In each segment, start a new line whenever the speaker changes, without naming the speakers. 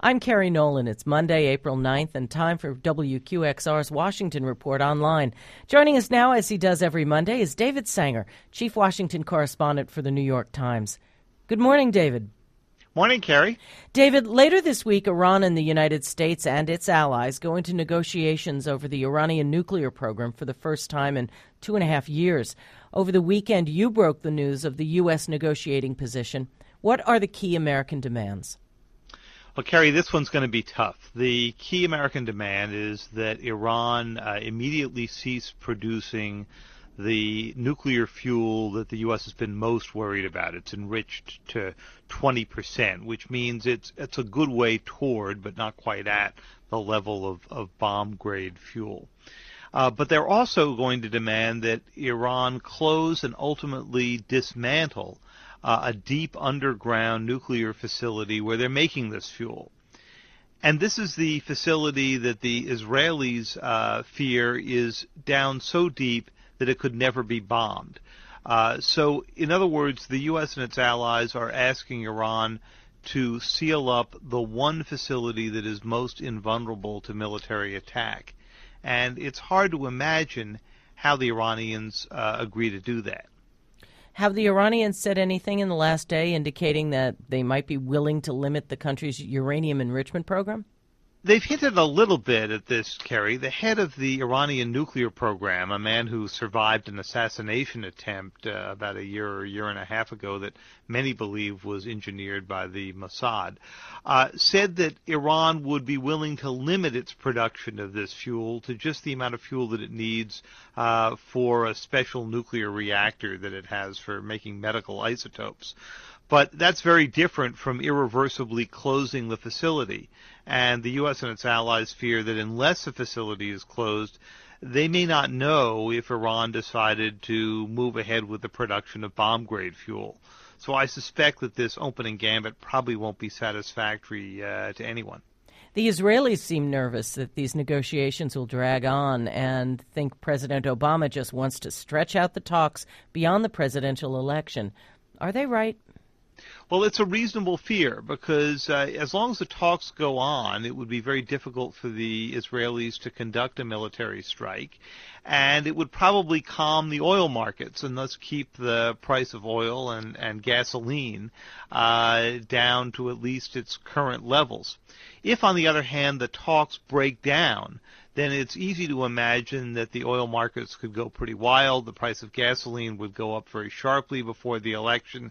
I'm Kerry Nolan. It's Monday, April 9th, and time for WQXR's Washington Report online. Joining us now, as he does every Monday, is David Sanger, Chief Washington Correspondent for the New York Times. Good morning, David.
Morning, Kerry.
David, later this week, Iran and the United States and its allies go into negotiations over the Iranian nuclear program for the first time in two and a half years. Over the weekend, you broke the news of the U.S. negotiating position. What are the key American demands?
Well, Kerry, this one's going to be tough. The key American demand is that Iran uh, immediately cease producing the nuclear fuel that the U.S. has been most worried about. It's enriched to 20%, which means it's it's a good way toward, but not quite at, the level of, of bomb grade fuel. Uh, but they're also going to demand that Iran close and ultimately dismantle uh, a deep underground nuclear facility where they're making this fuel. And this is the facility that the Israelis uh, fear is down so deep that it could never be bombed. Uh, so, in other words, the U.S. and its allies are asking Iran to seal up the one facility that is most invulnerable to military attack. And it's hard to imagine how the Iranians uh, agree to do that.
Have the Iranians said anything in the last day indicating that they might be willing to limit the country's uranium enrichment program?
They've hinted a little bit at this, Kerry. The head of the Iranian nuclear program, a man who survived an assassination attempt uh, about a year or a year and a half ago that many believe was engineered by the Mossad, uh, said that Iran would be willing to limit its production of this fuel to just the amount of fuel that it needs uh, for a special nuclear reactor that it has for making medical isotopes. But that's very different from irreversibly closing the facility. And the U.S. and its allies fear that unless the facility is closed, they may not know if Iran decided to move ahead with the production of bomb grade fuel. So I suspect that this opening gambit probably won't be satisfactory uh, to anyone.
The Israelis seem nervous that these negotiations will drag on and think President Obama just wants to stretch out the talks beyond the presidential election. Are they right?
Well, it's a reasonable fear because uh, as long as the talks go on, it would be very difficult for the Israelis to conduct a military strike, and it would probably calm the oil markets and thus keep the price of oil and, and gasoline uh, down to at least its current levels. If, on the other hand, the talks break down, then it's easy to imagine that the oil markets could go pretty wild. The price of gasoline would go up very sharply before the election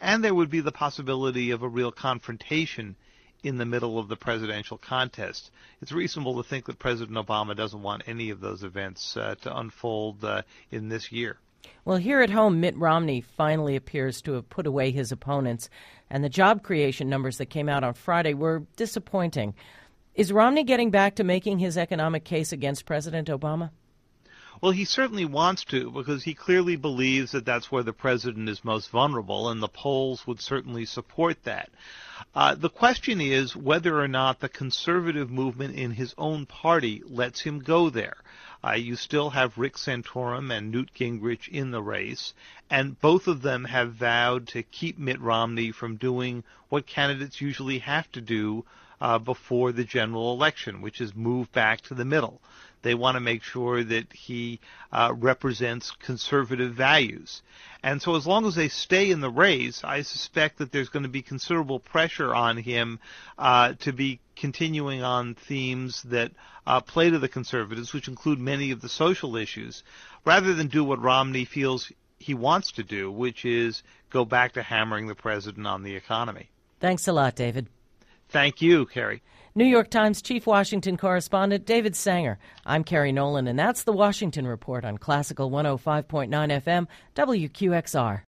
and there would be the possibility of a real confrontation in the middle of the presidential contest. It's reasonable to think that President Obama doesn't want any of those events uh, to unfold uh, in this year.
Well, here at home, Mitt Romney finally appears to have put away his opponents, and the job creation numbers that came out on Friday were disappointing. Is Romney getting back to making his economic case against President Obama?
Well, he certainly wants to because he clearly believes that that's where the president is most vulnerable, and the polls would certainly support that. Uh, the question is whether or not the conservative movement in his own party lets him go there. Uh, you still have Rick Santorum and Newt Gingrich in the race, and both of them have vowed to keep Mitt Romney from doing what candidates usually have to do uh, before the general election, which is move back to the middle. They want to make sure that he uh, represents conservative values. And so, as long as they stay in the race, I suspect that there's going to be considerable pressure on him uh, to be continuing on themes that uh, play to the conservatives, which include many of the social issues, rather than do what Romney feels he wants to do, which is go back to hammering the president on the economy.
Thanks a lot, David.
Thank you, Kerry.
New York Times Chief Washington Correspondent David Sanger. I'm Kerry Nolan, and that's the Washington Report on Classical 105.9 FM, WQXR.